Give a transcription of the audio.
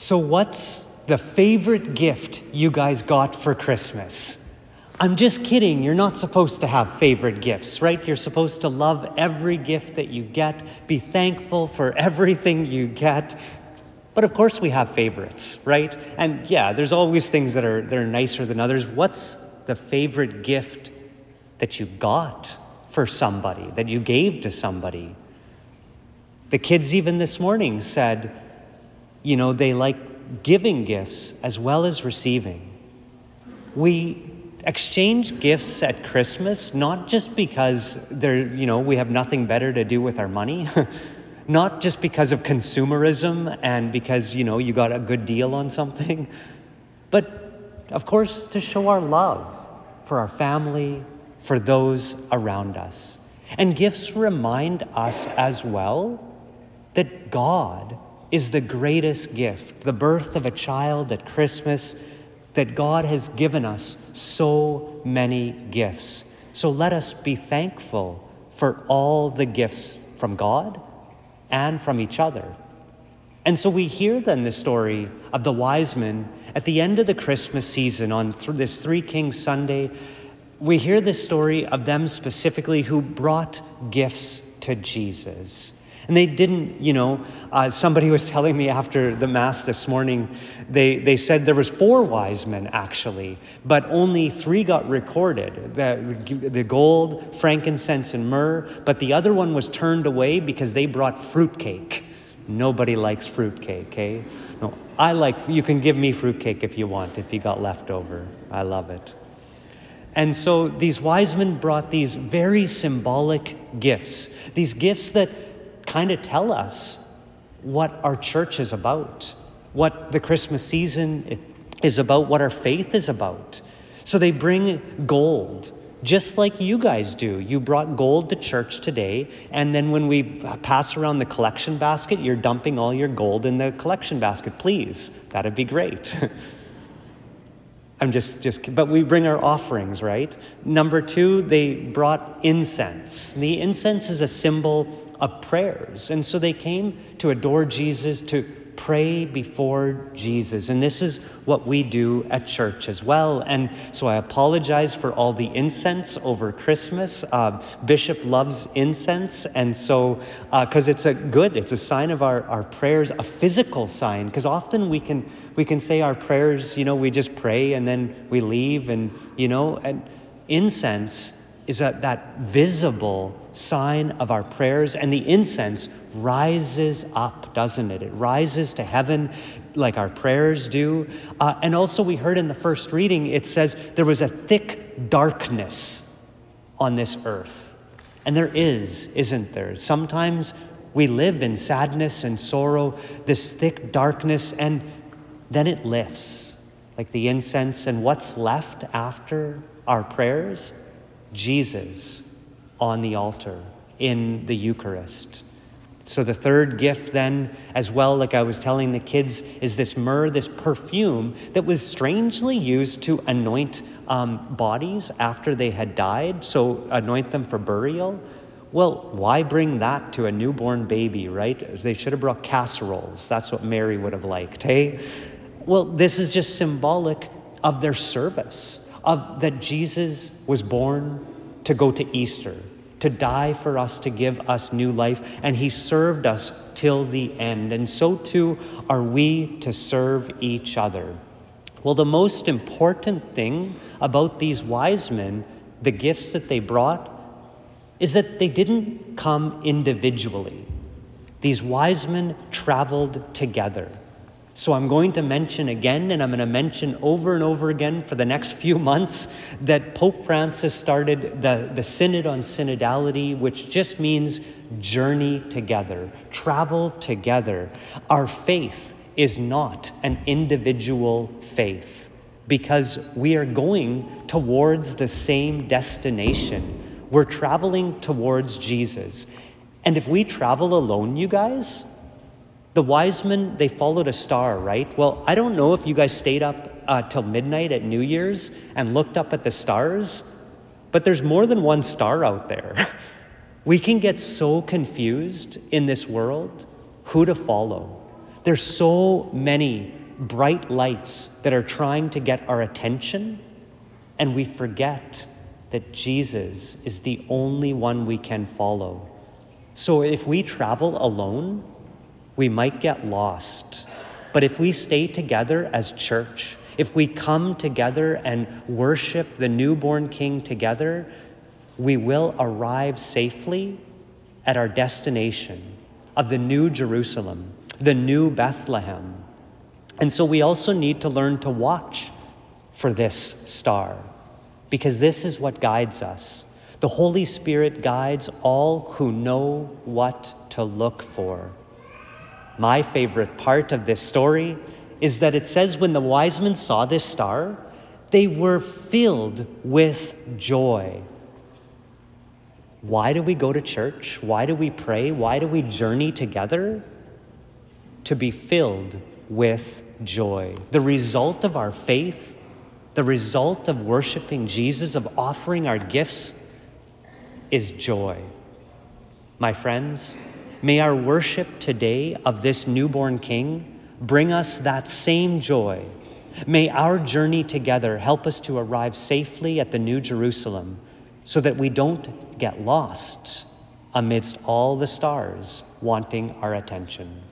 So, what's the favorite gift you guys got for Christmas? I'm just kidding. You're not supposed to have favorite gifts, right? You're supposed to love every gift that you get, be thankful for everything you get. But of course, we have favorites, right? And yeah, there's always things that are, that are nicer than others. What's the favorite gift that you got for somebody, that you gave to somebody? The kids, even this morning, said, you know, they like giving gifts as well as receiving. We exchange gifts at Christmas not just because they're, you know, we have nothing better to do with our money, not just because of consumerism and because, you know, you got a good deal on something, but of course to show our love for our family, for those around us. And gifts remind us as well that God is the greatest gift. The birth of a child at Christmas, that God has given us so many gifts. So let us be thankful for all the gifts from God and from each other. And so we hear then the story of the wise men at the end of the Christmas season on th- this Three Kings Sunday. We hear the story of them specifically who brought gifts to Jesus. And they didn't, you know, uh, somebody was telling me after the Mass this morning, they, they said there was four wise men actually, but only three got recorded, the, the gold, frankincense, and myrrh, but the other one was turned away because they brought fruitcake. Nobody likes fruitcake, eh? No, I like, you can give me fruitcake if you want, if you got leftover. I love it. And so these wise men brought these very symbolic gifts, these gifts that kind of tell us what our church is about, what the Christmas season is about, what our faith is about. So they bring gold, just like you guys do. You brought gold to church today, and then when we pass around the collection basket, you're dumping all your gold in the collection basket. Please, that'd be great. I'm just, just, but we bring our offerings, right? Number two, they brought incense. The incense is a symbol of prayers. And so they came to adore Jesus, to pray before Jesus. And this is what we do at church as well. And so I apologize for all the incense over Christmas. Uh, Bishop loves incense. And so, because uh, it's a good, it's a sign of our, our prayers, a physical sign. Because often we can, we can say our prayers, you know, we just pray and then we leave. And, you know, and incense is that, that visible sign of our prayers, and the incense rises up, doesn't it? It rises to heaven like our prayers do. Uh, and also, we heard in the first reading, it says there was a thick darkness on this earth. And there is, isn't there? Sometimes we live in sadness and sorrow, this thick darkness, and then it lifts like the incense. And what's left after our prayers? Jesus on the altar in the Eucharist. So, the third gift, then, as well, like I was telling the kids, is this myrrh, this perfume that was strangely used to anoint um, bodies after they had died, so anoint them for burial. Well, why bring that to a newborn baby, right? They should have brought casseroles. That's what Mary would have liked, hey? Well, this is just symbolic of their service, of that Jesus was born to go to Easter, to die for us, to give us new life, and he served us till the end. And so too are we to serve each other. Well, the most important thing about these wise men, the gifts that they brought, is that they didn't come individually. These wise men traveled together. So I'm going to mention again, and I'm going to mention over and over again for the next few months, that Pope Francis started the, the Synod on Synodality, which just means journey together, travel together. Our faith is not an individual faith because we are going towards the same destination. We're traveling towards Jesus. And if we travel alone, you guys, the wise men, they followed a star, right? Well, I don't know if you guys stayed up uh, till midnight at New Year's and looked up at the stars, but there's more than one star out there. we can get so confused in this world who to follow. There's so many bright lights that are trying to get our attention, and we forget that Jesus is the only one we can follow. So if we travel alone, we might get lost. But if we stay together as church, if we come together and worship the newborn King together, we will arrive safely at our destination of the new Jerusalem, the new Bethlehem. And so we also need to learn to watch for this star because this is what guides us. The Holy Spirit guides all who know what to look for. My favorite part of this story is that it says when the wise men saw this star, they were filled with joy. Why do we go to church? Why do we pray? Why do we journey together? To be filled with joy. The result of our faith, the result of worshiping Jesus, of offering our gifts, is joy. My friends, may our worship today of this newborn King bring us that same joy. May our journey together help us to arrive safely at the New Jerusalem so that we don't get lost amidst all the stars wanting our attention.